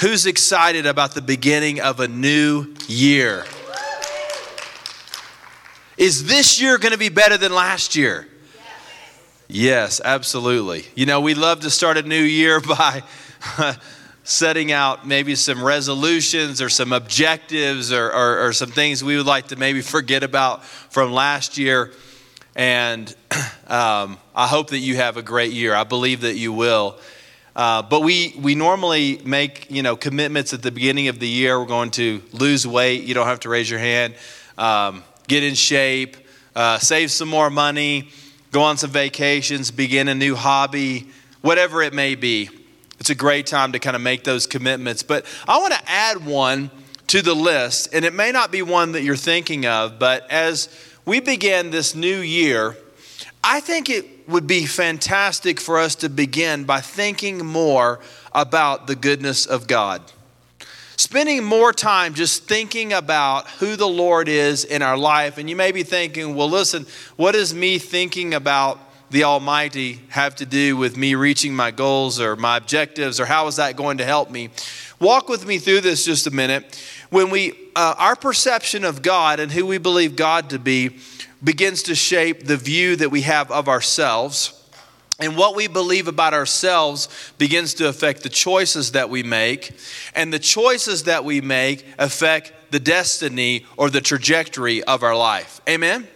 Who's excited about the beginning of a new year? Is this year going to be better than last year? Yes, absolutely. You know, we love to start a new year by setting out maybe some resolutions or some objectives or, or, or, some things we would like to maybe forget about from last year. And um, I hope that you have a great year. I believe that you will. Uh, but we, we normally make you know commitments at the beginning of the year. We're going to lose weight. You don't have to raise your hand. Um, get in shape. Uh, save some more money. Go on some vacations. Begin a new hobby. Whatever it may be. It's a great time to kind of make those commitments. But I want to add one to the list, and it may not be one that you're thinking of, but as we begin this new year, I think it would be fantastic for us to begin by thinking more about the goodness of God. Spending more time just thinking about who the Lord is in our life. And you may be thinking, well, listen, what is me thinking about the Almighty have to do with me reaching my goals or my objectives, or how is that going to help me? Walk with me through this just a minute. When we, uh, our perception of God and who we believe God to be begins to shape the view that we have of ourselves. And what we believe about ourselves begins to affect the choices that we make. And the choices that we make affect the destiny or the trajectory of our life. Amen?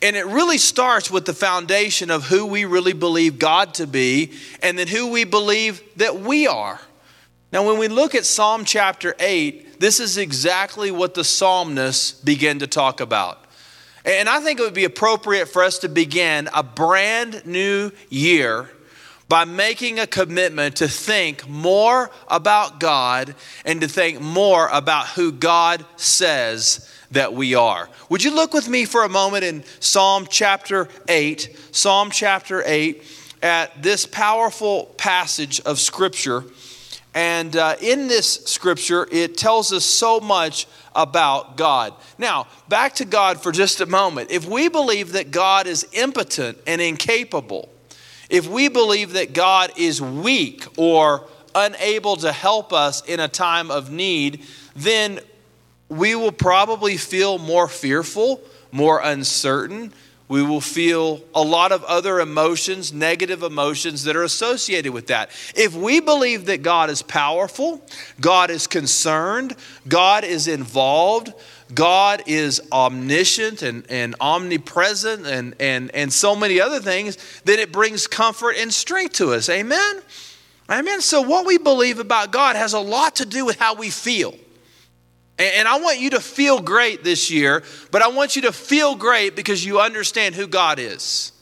And it really starts with the foundation of who we really believe God to be and then who we believe that we are. Now, when we look at Psalm chapter 8, this is exactly what the psalmists begin to talk about. And I think it would be appropriate for us to begin a brand new year by making a commitment to think more about God and to think more about who God says that we are. Would you look with me for a moment in Psalm chapter 8, Psalm chapter 8, at this powerful passage of Scripture? And uh, in this Scripture, it tells us so much about God. Now, back to God for just a moment. If we believe that God is impotent and incapable, if we believe that God is weak or unable to help us in a time of need, then we will probably feel more fearful, more uncertain. We will feel a lot of other emotions, negative emotions that are associated with that. If we believe that God is powerful, God is concerned, God is involved, God is omniscient and, and omnipresent and, and, and so many other things, then it brings comfort and strength to us. Amen? Amen. So, what we believe about God has a lot to do with how we feel. And I want you to feel great this year, but I want you to feel great because you understand who God is.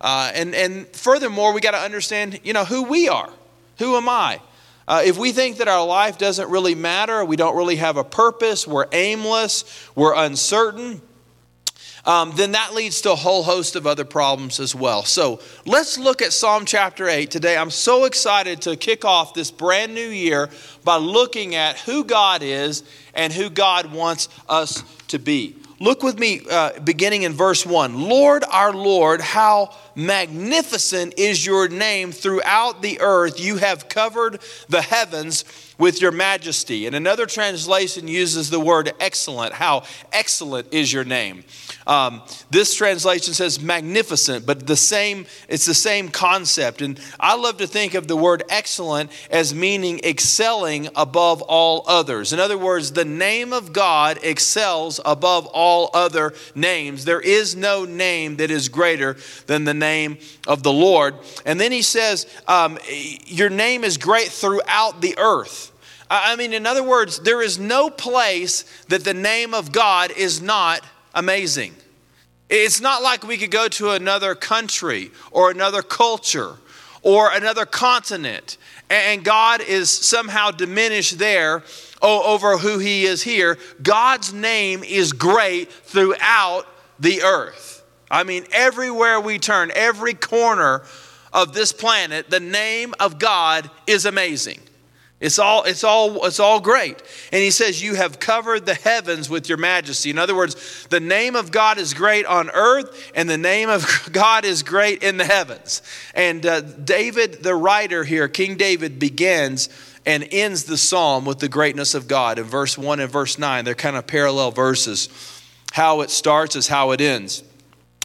Uh, and, and furthermore, we got to understand, you know, who we are. Who am I? Uh, if we think that our life doesn't really matter, we don't really have a purpose, we're aimless, we're uncertain, um, then that leads to a whole host of other problems as well. So let's look at Psalm chapter 8 today. I'm so excited to kick off this brand new year by looking at who God is and who God wants us to be. Look with me, uh, beginning in verse 1. Lord, our Lord, how magnificent is your name throughout the earth. You have covered the heavens with your majesty. And another translation uses the word excellent. How excellent is your name. Um, this translation says magnificent, but the same, it's the same concept. And I love to think of the word excellent as meaning excelling above all others. In other words, the name of God excels above all other names. There is no name that is greater than the name of the Lord. And then he says, um, Your name is great throughout the earth. I mean, in other words, there is no place that the name of God is not amazing. It's not like we could go to another country or another culture or another continent and God is somehow diminished there over who He is here. God's name is great throughout the earth. I mean, everywhere we turn, every corner of this planet, the name of God is amazing. It's all, it's, all, it's all great. And he says, You have covered the heavens with your majesty. In other words, the name of God is great on earth, and the name of God is great in the heavens. And uh, David, the writer here, King David, begins and ends the psalm with the greatness of God in verse 1 and verse 9. They're kind of parallel verses. How it starts is how it ends.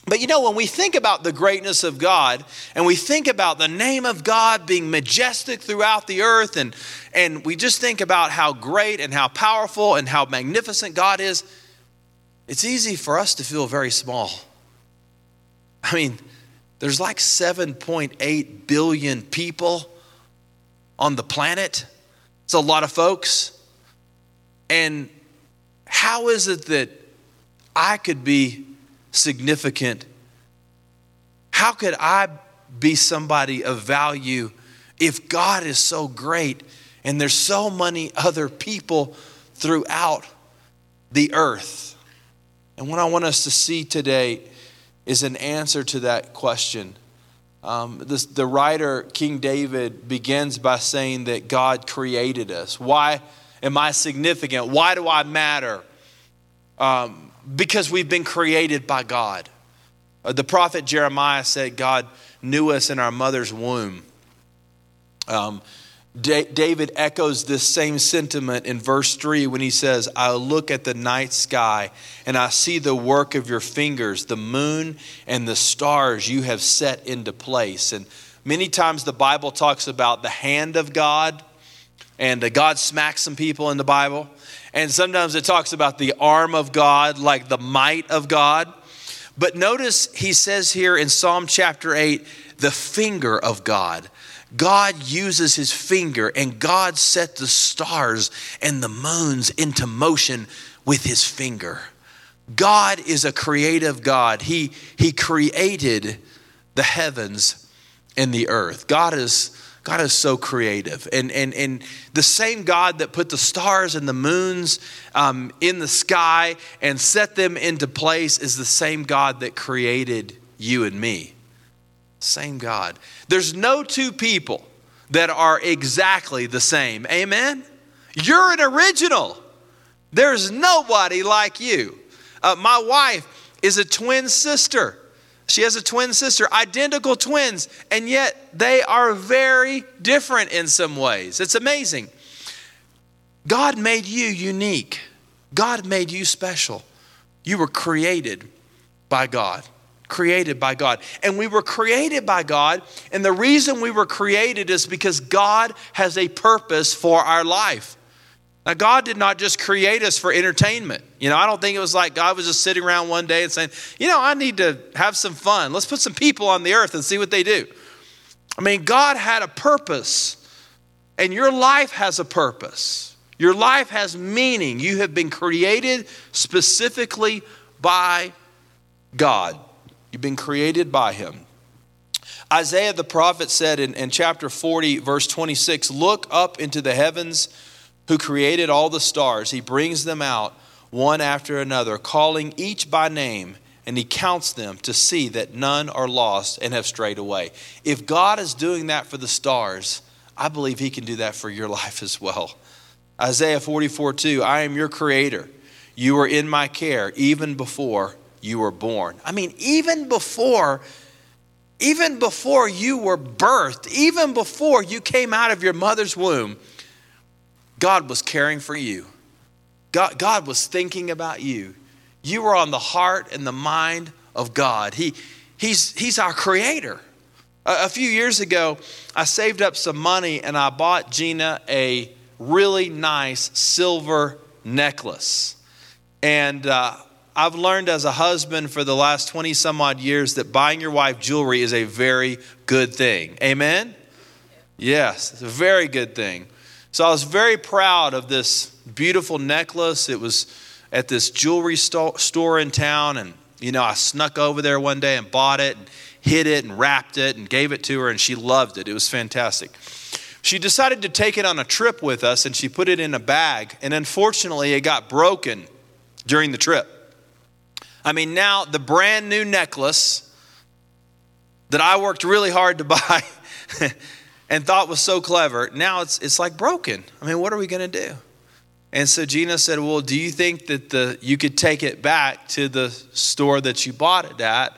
But you know, when we think about the greatness of God and we think about the name of God being majestic throughout the earth, and, and we just think about how great and how powerful and how magnificent God is, it's easy for us to feel very small. I mean, there's like 7.8 billion people on the planet. It's a lot of folks. And how is it that I could be significant? How could I be somebody of value if God is so great and there's so many other people throughout the earth? And what I want us to see today is an answer to that question. Um, this, the writer, King David, begins by saying that God created us. Why am I significant? Why do I matter? Um, because we've been created by God. Uh, the prophet Jeremiah said God knew us in our mother's womb. Um, David echoes this same sentiment in verse 3 when he says, I look at the night sky and I see the work of your fingers, the moon and the stars you have set into place. And many times the Bible talks about the hand of God, and God smacks some people in the Bible. And sometimes it talks about the arm of God, like the might of God. But notice he says here in Psalm chapter 8, the finger of God. God uses his finger, and God set the stars and the moons into motion with his finger. God is a creative God. He, he created the heavens and the earth. God is, God is so creative. And, and, and the same God that put the stars and the moons um, in the sky and set them into place is the same God that created you and me. Same God. There's no two people that are exactly the same. Amen? You're an original. There's nobody like you. Uh, my wife is a twin sister. She has a twin sister, identical twins, and yet they are very different in some ways. It's amazing. God made you unique, God made you special. You were created by God created by God. And we were created by God. And the reason we were created is because God has a purpose for our life. Now, God did not just create us for entertainment. You know, I don't think it was like God was just sitting around one day and saying, you know, I need to have some fun. Let's put some people on the earth and see what they do. I mean, God had a purpose, and your life has a purpose. Your life has meaning. You have been created specifically by God. You've been created by him. Isaiah the prophet said in, in chapter 40, verse 26 Look up into the heavens, who created all the stars. He brings them out one after another, calling each by name, and he counts them to see that none are lost and have strayed away. If God is doing that for the stars, I believe he can do that for your life as well. Isaiah 44 2 I am your creator. You are in my care even before you were born. I mean, even before even before you were birthed, even before you came out of your mother's womb, God was caring for you. God, God was thinking about you. You were on the heart and the mind of God. He, he's, he's our creator. A, a few years ago, I saved up some money and I bought Gina a really nice silver necklace. And uh, I've learned as a husband for the last 20 some odd years that buying your wife jewelry is a very good thing. Amen? Yes, it's a very good thing. So I was very proud of this beautiful necklace. It was at this jewelry store in town, and you know, I snuck over there one day and bought it and hid it and wrapped it and gave it to her, and she loved it. It was fantastic. She decided to take it on a trip with us, and she put it in a bag, and unfortunately, it got broken during the trip. I mean, now the brand new necklace that I worked really hard to buy and thought was so clever, now it's, it's like broken. I mean, what are we going to do? And so Gina said, Well, do you think that the, you could take it back to the store that you bought it at?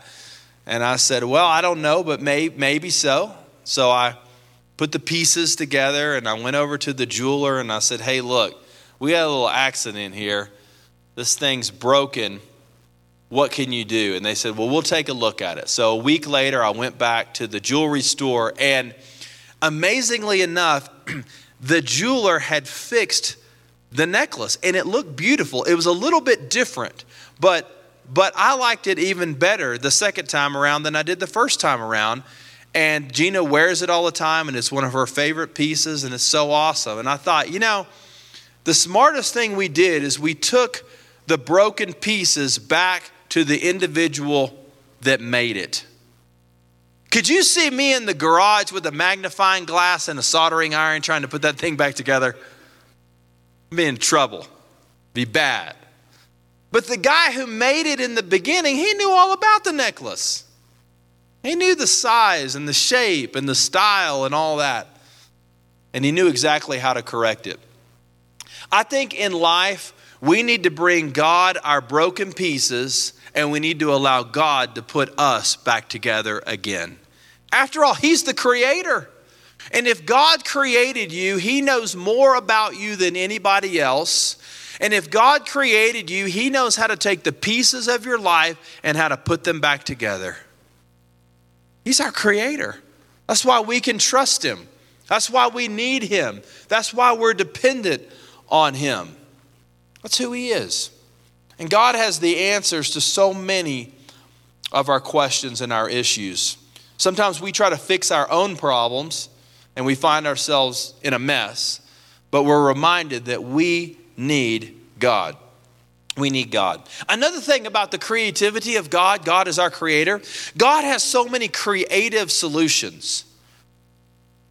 And I said, Well, I don't know, but may, maybe so. So I put the pieces together, and I went over to the jeweler and I said, Hey, look, we had a little accident here. This thing's broken. What can you do? And they said, Well, we'll take a look at it. So a week later, I went back to the jewelry store, and amazingly enough, the jeweler had fixed the necklace and it looked beautiful. It was a little bit different, but but I liked it even better the second time around than I did the first time around. And Gina wears it all the time and it's one of her favorite pieces and it's so awesome. And I thought, you know, the smartest thing we did is we took the broken pieces back to the individual that made it. Could you see me in the garage with a magnifying glass and a soldering iron trying to put that thing back together? Be in trouble, be bad. But the guy who made it in the beginning, he knew all about the necklace. He knew the size and the shape and the style and all that. And he knew exactly how to correct it. I think in life, we need to bring God our broken pieces and we need to allow God to put us back together again. After all, He's the creator. And if God created you, He knows more about you than anybody else. And if God created you, He knows how to take the pieces of your life and how to put them back together. He's our creator. That's why we can trust Him. That's why we need Him. That's why we're dependent on Him. That's who He is. And God has the answers to so many of our questions and our issues. Sometimes we try to fix our own problems and we find ourselves in a mess, but we're reminded that we need God. We need God. Another thing about the creativity of God, God is our creator. God has so many creative solutions.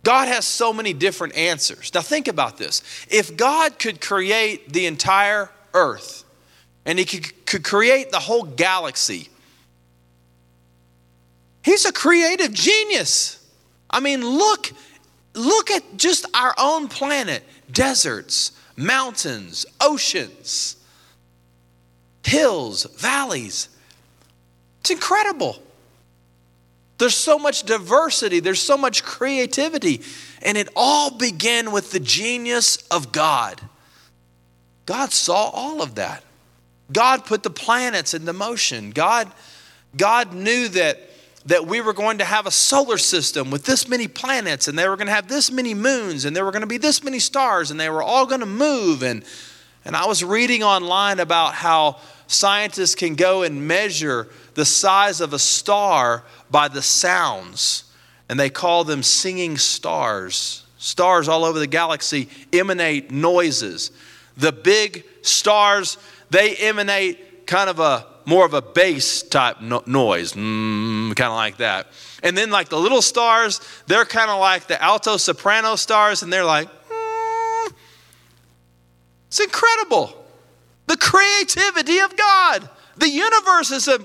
God has so many different answers. Now, think about this. If God could create the entire earth, and he could, could create the whole galaxy. He's a creative genius. I mean, look, look at just our own planet deserts, mountains, oceans, hills, valleys. It's incredible. There's so much diversity, there's so much creativity, and it all began with the genius of God. God saw all of that. God put the planets into motion. God, God knew that, that we were going to have a solar system with this many planets, and they were going to have this many moons, and there were going to be this many stars, and they were all going to move. And, and I was reading online about how scientists can go and measure the size of a star by the sounds, and they call them singing stars. Stars all over the galaxy emanate noises. The big stars they emanate kind of a more of a bass type no- noise, mm, kind of like that. And then, like the little stars, they're kind of like the alto soprano stars, and they're like, mm. it's incredible. The creativity of God. The universe is a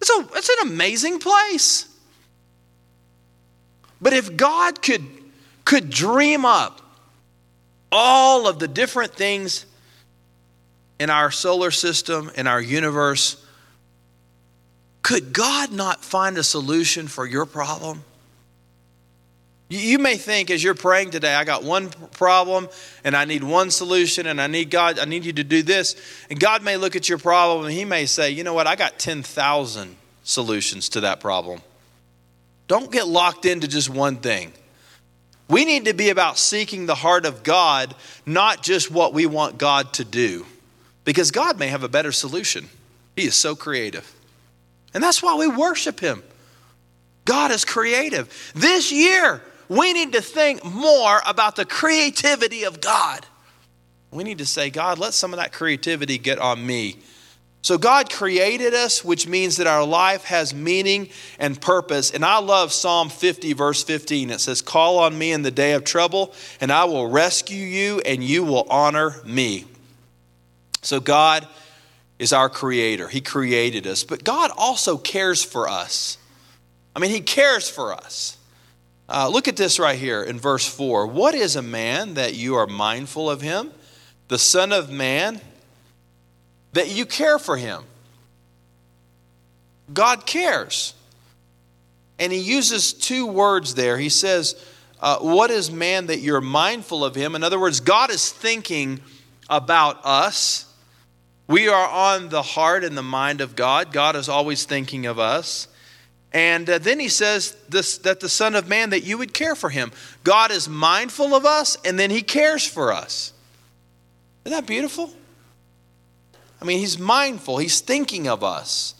it's, a, it's an amazing place. But if God could, could dream up all of the different things in our solar system, in our universe, could God not find a solution for your problem? You may think as you're praying today, I got one problem and I need one solution and I need God, I need you to do this. And God may look at your problem and He may say, you know what, I got 10,000 solutions to that problem. Don't get locked into just one thing. We need to be about seeking the heart of God, not just what we want God to do. Because God may have a better solution. He is so creative. And that's why we worship Him. God is creative. This year, we need to think more about the creativity of God. We need to say, God, let some of that creativity get on me. So, God created us, which means that our life has meaning and purpose. And I love Psalm 50, verse 15. It says, Call on me in the day of trouble, and I will rescue you, and you will honor me. So, God is our creator. He created us, but God also cares for us. I mean, He cares for us. Uh, look at this right here in verse 4. What is a man that you are mindful of him? The Son of Man, that you care for him. God cares. And he uses two words there. He says, uh, what is man that you're mindful of him? In other words, God is thinking about us. We are on the heart and the mind of God. God is always thinking of us. And uh, then he says this, that the Son of Man, that you would care for him. God is mindful of us, and then he cares for us. Isn't that beautiful? I mean, he's mindful, he's thinking of us.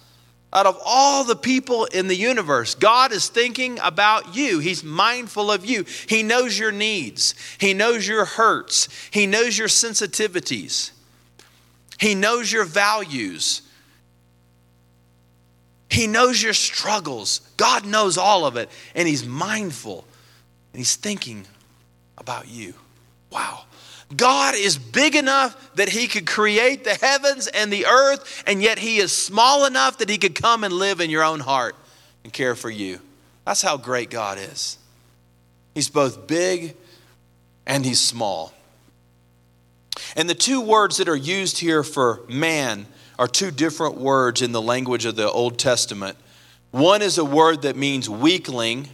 Out of all the people in the universe, God is thinking about you. He's mindful of you. He knows your needs, He knows your hurts, He knows your sensitivities, He knows your values. He knows your struggles. God knows all of it, and He's mindful and He's thinking about you. Wow. God is big enough that He could create the heavens and the earth, and yet He is small enough that He could come and live in your own heart and care for you. That's how great God is. He's both big and He's small. And the two words that are used here for man are two different words in the language of the Old Testament. One is a word that means weakling,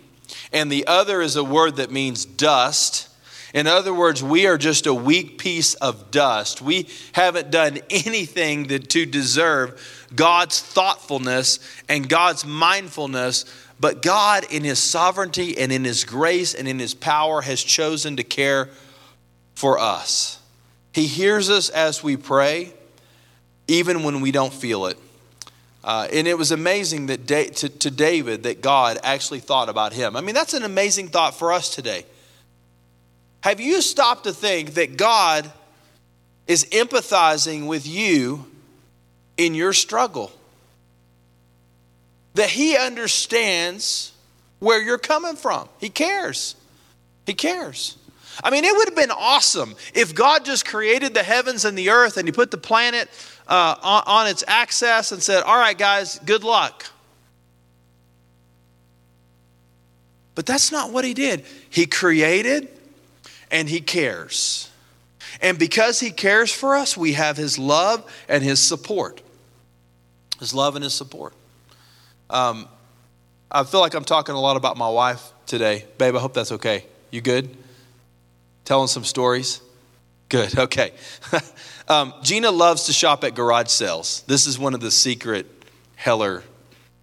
and the other is a word that means dust. In other words, we are just a weak piece of dust. We haven't done anything that, to deserve God's thoughtfulness and God's mindfulness, but God, in His sovereignty and in His grace and in His power, has chosen to care for us. He hears us as we pray, even when we don't feel it. Uh, and it was amazing that da- to, to David that God actually thought about him. I mean, that's an amazing thought for us today. Have you stopped to think that God is empathizing with you in your struggle? That He understands where you're coming from. He cares. He cares. I mean, it would have been awesome if God just created the heavens and the earth and He put the planet uh, on, on its axis and said, All right, guys, good luck. But that's not what He did. He created, and He cares. And because He cares for us, we have His love and His support. His love and His support. Um, I feel like I'm talking a lot about my wife today. Babe, I hope that's okay. You good? Telling some stories? Good, okay. um, Gina loves to shop at garage sales. This is one of the secret Heller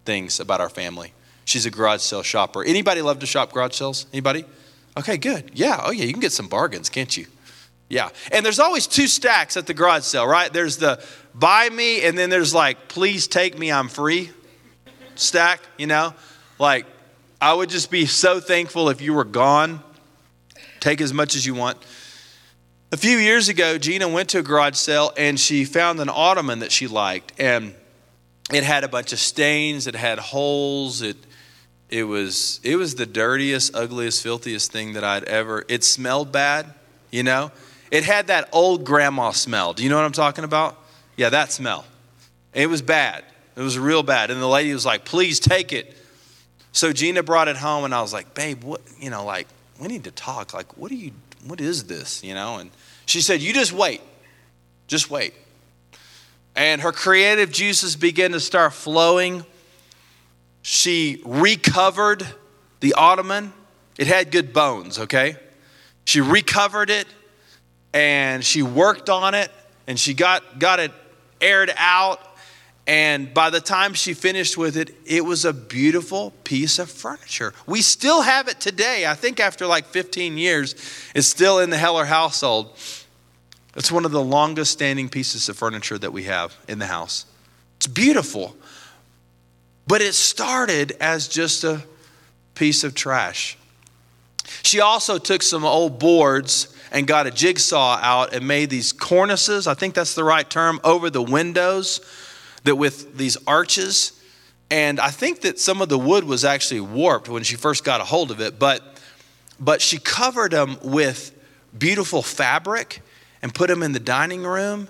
things about our family. She's a garage sale shopper. Anybody love to shop garage sales? Anybody? Okay, good. Yeah. Oh, yeah. You can get some bargains, can't you? Yeah. And there's always two stacks at the garage sale, right? There's the buy me, and then there's like, please take me, I'm free stack, you know? Like, I would just be so thankful if you were gone. Take as much as you want. A few years ago, Gina went to a garage sale and she found an ottoman that she liked. And it had a bunch of stains, it had holes, it it was it was the dirtiest, ugliest, filthiest thing that I'd ever. It smelled bad, you know. It had that old grandma smell. Do you know what I'm talking about? Yeah, that smell. It was bad. It was real bad. And the lady was like, "Please take it." So Gina brought it home, and I was like, "Babe, what? You know, like we need to talk. Like, what are you? What is this? You know?" And she said, "You just wait. Just wait." And her creative juices began to start flowing she recovered the ottoman. It had good bones, okay? She recovered it and she worked on it and she got, got it aired out. And by the time she finished with it, it was a beautiful piece of furniture. We still have it today. I think after like 15 years, it's still in the Heller household. It's one of the longest standing pieces of furniture that we have in the house. It's beautiful. But it started as just a piece of trash. She also took some old boards and got a jigsaw out and made these cornices, I think that's the right term, over the windows that with these arches. And I think that some of the wood was actually warped when she first got a hold of it, but but she covered them with beautiful fabric and put them in the dining room.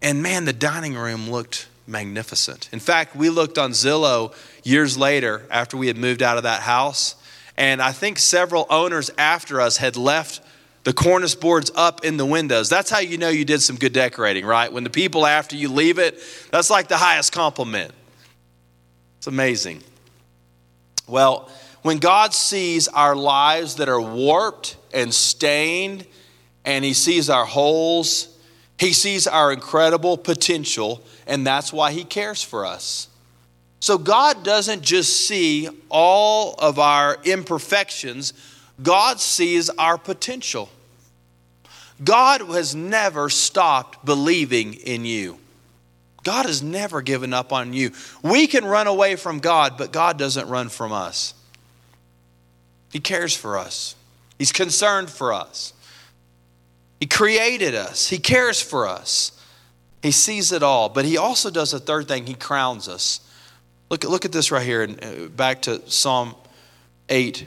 And man, the dining room looked magnificent. In fact, we looked on Zillow years later after we had moved out of that house, and I think several owners after us had left the cornice boards up in the windows. That's how you know you did some good decorating, right? When the people after you leave it, that's like the highest compliment. It's amazing. Well, when God sees our lives that are warped and stained, and He sees our holes, He sees our incredible potential, and that's why He cares for us. So God doesn't just see all of our imperfections, God sees our potential. God has never stopped believing in you. God has never given up on you. We can run away from God, but God doesn't run from us. He cares for us, He's concerned for us. He created us, He cares for us. He sees it all, but He also does a third thing He crowns us. Look, look at this right here, and uh, back to Psalm 8,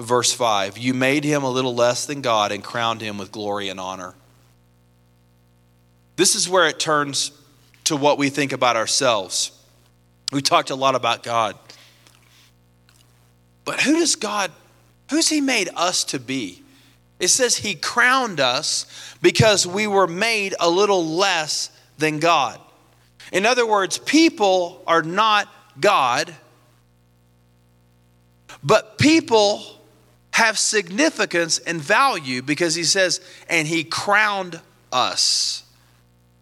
verse 5. You made him a little less than God and crowned him with glory and honor. This is where it turns to what we think about ourselves. We talked a lot about God. But who does God, who's He made us to be? It says He crowned us because we were made a little less than God. In other words, people are not God, but people have significance and value because He says, and He crowned us.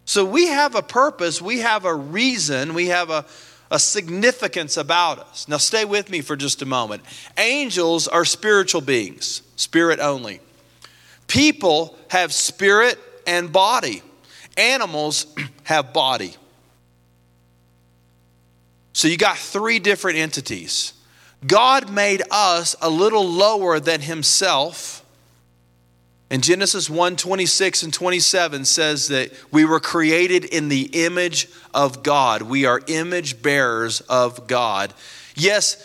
So we have a purpose, we have a reason, we have a, a significance about us. Now, stay with me for just a moment. Angels are spiritual beings, spirit only. People have spirit and body, animals have body. So you got three different entities. God made us a little lower than himself and Genesis 1 26 and 27 says that we were created in the image of God. We are image bearers of God. Yes,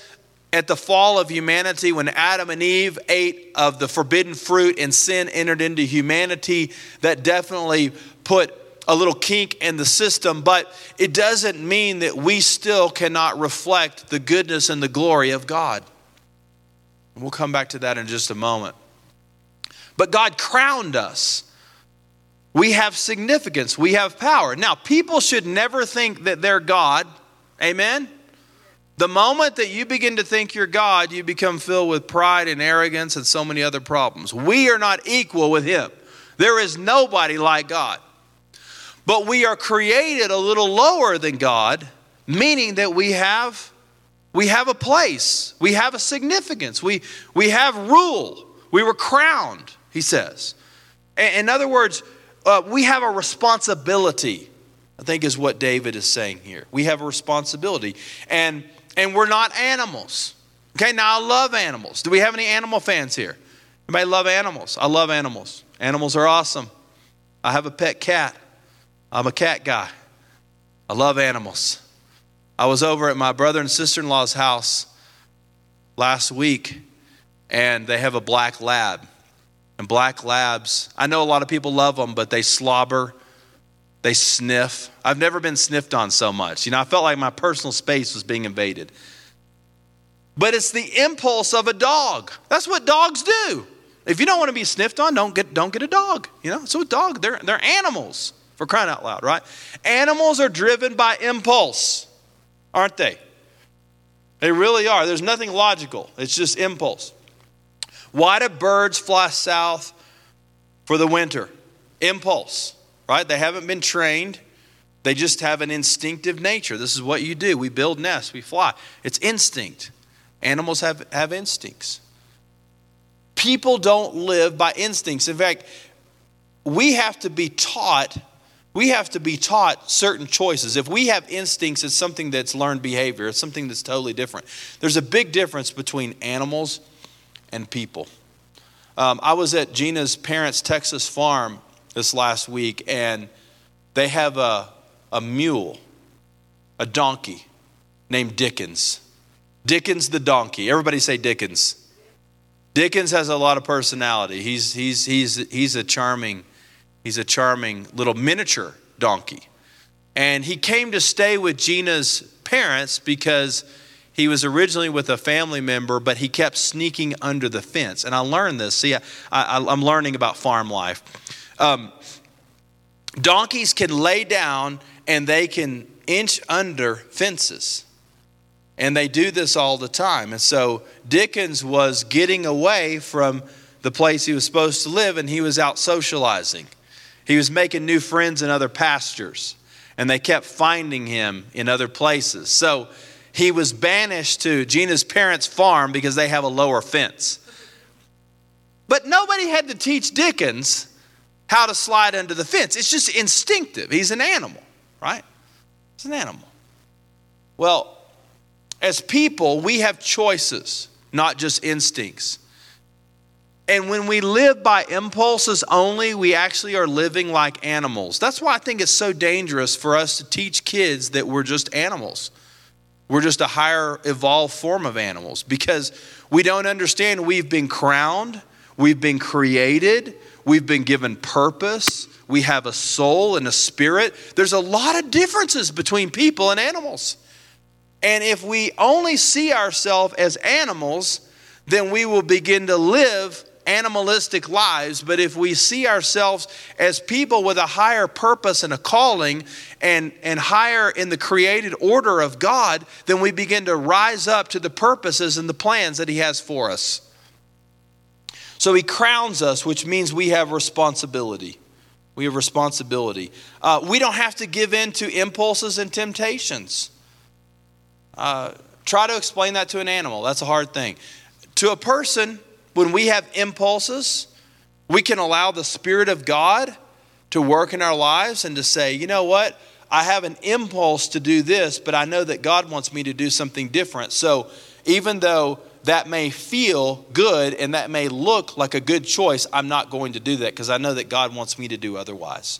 at the fall of humanity, when Adam and Eve ate of the forbidden fruit and sin entered into humanity, that definitely put a little kink in the system, but it doesn't mean that we still cannot reflect the goodness and the glory of God. We'll come back to that in just a moment. But God crowned us. We have significance, we have power. Now, people should never think that they're God. Amen? The moment that you begin to think you're God, you become filled with pride and arrogance and so many other problems. We are not equal with Him. There is nobody like God. But we are created a little lower than God, meaning that we have we have a place, we have a significance, we, we have rule, we were crowned he says. In other words, uh, we have a responsibility, I think is what David is saying here. We have a responsibility. And, and we're not animals. Okay, now I love animals. Do we have any animal fans here? Anybody love animals? I love animals. Animals are awesome. I have a pet cat. I'm a cat guy. I love animals. I was over at my brother and sister in law's house last week, and they have a black lab and black labs. I know a lot of people love them, but they slobber, they sniff. I've never been sniffed on so much. You know, I felt like my personal space was being invaded. But it's the impulse of a dog. That's what dogs do. If you don't want to be sniffed on, don't get, don't get a dog. You know, so a dog, they're, they're animals for crying out loud, right? Animals are driven by impulse, aren't they? They really are. There's nothing logical, it's just impulse. Why do birds fly south for the winter? Impulse, right? They haven't been trained. They just have an instinctive nature. This is what you do. We build nests, we fly. It's instinct. Animals have, have instincts. People don't live by instincts. In fact, we have to be taught we have to be taught certain choices. If we have instincts, it's something that's learned behavior, it's something that's totally different. There's a big difference between animals and people. Um, I was at Gina's parents' Texas farm this last week, and they have a, a mule, a donkey named Dickens. Dickens the donkey. Everybody say Dickens. Dickens has a lot of personality. He's, he's, he's, he's a charming, he's a charming little miniature donkey. And he came to stay with Gina's parents because he was originally with a family member, but he kept sneaking under the fence. And I learned this. See, I, am learning about farm life. Um, donkeys can lay down and they can inch under fences. And they do this all the time. And so Dickens was getting away from the place he was supposed to live and he was out socializing. He was making new friends in other pastures, and they kept finding him in other places. So he was banished to Gina's parents' farm because they have a lower fence. But nobody had to teach Dickens how to slide under the fence. It's just instinctive. He's an animal, right? He's an animal. Well, as people, we have choices, not just instincts. And when we live by impulses only, we actually are living like animals. That's why I think it's so dangerous for us to teach kids that we're just animals. We're just a higher evolved form of animals because we don't understand we've been crowned, we've been created, we've been given purpose, we have a soul and a spirit. There's a lot of differences between people and animals. And if we only see ourselves as animals, then we will begin to live animalistic lives, but if we see ourselves as people with a higher purpose and a calling and, and higher in the created order of God, then we begin to rise up to the purposes and the plans that He has for us. So He crowns us, which means we have responsibility. We have responsibility. Uh, we don't have to give in to impulses and temptations. Uh, try to explain that to an animal. That's a hard thing. To a person, when we have impulses, we can allow the Spirit of God to work in our lives and to say, you know what? I have an impulse to do this, but I know that God wants me to do something different. So even though that may feel good and that may look like a good choice, I'm not going to do that because I know that God wants me to do otherwise.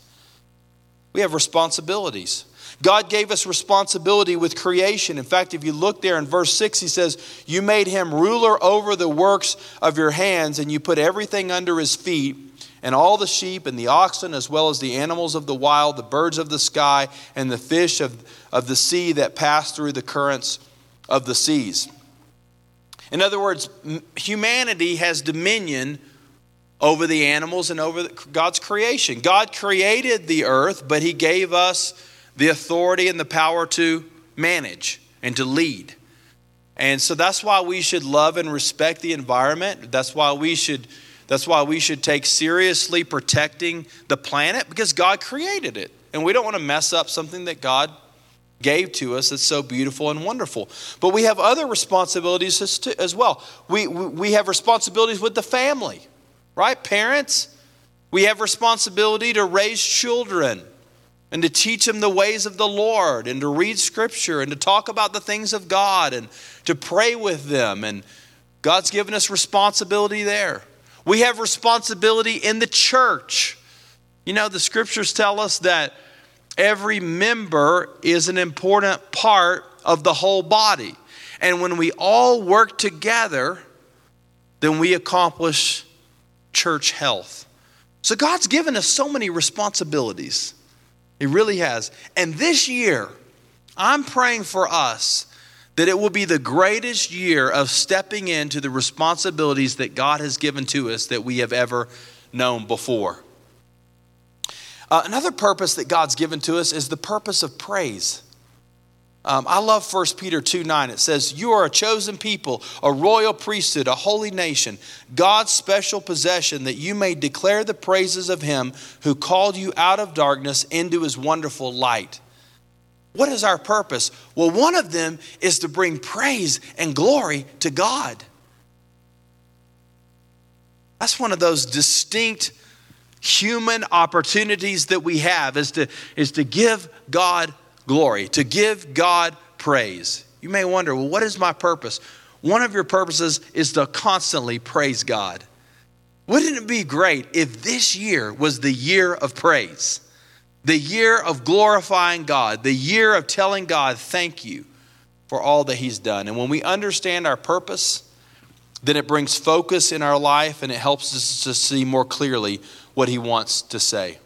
We have responsibilities. God gave us responsibility with creation. In fact, if you look there in verse 6, he says, You made him ruler over the works of your hands, and you put everything under his feet, and all the sheep and the oxen, as well as the animals of the wild, the birds of the sky, and the fish of, of the sea that pass through the currents of the seas. In other words, humanity has dominion over the animals and over God's creation. God created the earth, but he gave us the authority and the power to manage and to lead. And so that's why we should love and respect the environment. That's why we should that's why we should take seriously protecting the planet because God created it. And we don't want to mess up something that God gave to us that's so beautiful and wonderful. But we have other responsibilities as well. We, we have responsibilities with the family, right? Parents, we have responsibility to raise children and to teach them the ways of the Lord and to read scripture and to talk about the things of God and to pray with them. And God's given us responsibility there. We have responsibility in the church. You know, the scriptures tell us that every member is an important part of the whole body. And when we all work together, then we accomplish church health. So God's given us so many responsibilities. He really has. And this year, I'm praying for us that it will be the greatest year of stepping into the responsibilities that God has given to us that we have ever known before. Uh, another purpose that God's given to us is the purpose of praise. Um, I love 1 Peter 2 9. It says, You are a chosen people, a royal priesthood, a holy nation, God's special possession, that you may declare the praises of him who called you out of darkness into his wonderful light. What is our purpose? Well, one of them is to bring praise and glory to God. That's one of those distinct human opportunities that we have is to, is to give God glory, to give God praise. You may wonder, well, what is my purpose? One of your purposes is to constantly praise God. Wouldn't it be great if this year was the year of praise, the year of glorifying God, the year of telling God, thank you for all that He's done? And when we understand our purpose, then it brings focus in our life and it helps us to see more clearly what He wants to say.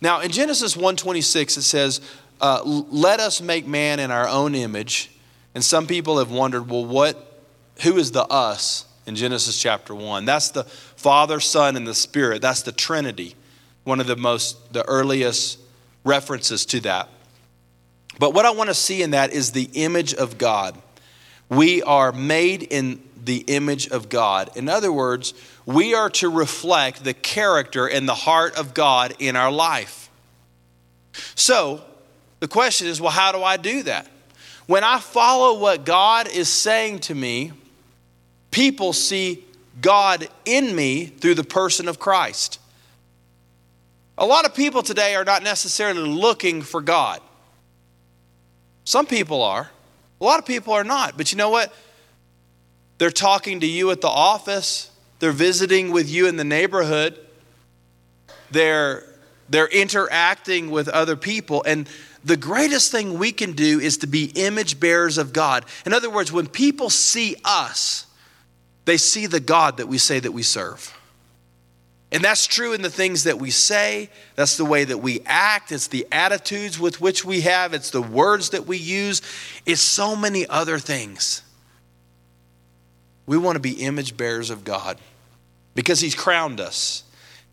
Now, in Genesis 1:26 it says, uh, let us make man in our own image. And some people have wondered, well, what, who is the us in Genesis chapter 1? That's the Father, Son, and the Spirit. That's the Trinity, one of the most, the earliest references to that. But what I want to see in that is the image of God. We are made in the image of God. In other words, we are to reflect the character and the heart of God in our life. So, the question is well, how do I do that? When I follow what God is saying to me, people see God in me through the person of Christ. A lot of people today are not necessarily looking for God. Some people are. A lot of people are not. But you know what? They're talking to you at the office, they're visiting with you in the neighborhood, they're, they're interacting with other people. And the greatest thing we can do is to be image bearers of God. In other words, when people see us, they see the God that we say that we serve. And that's true in the things that we say, that's the way that we act, it's the attitudes with which we have, it's the words that we use, it's so many other things. We want to be image bearers of God because He's crowned us.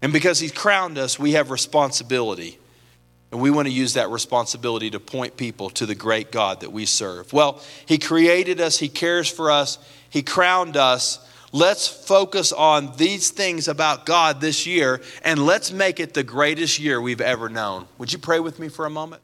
And because He's crowned us, we have responsibility. And we want to use that responsibility to point people to the great God that we serve. Well, He created us, He cares for us, He crowned us. Let's focus on these things about God this year and let's make it the greatest year we've ever known. Would you pray with me for a moment?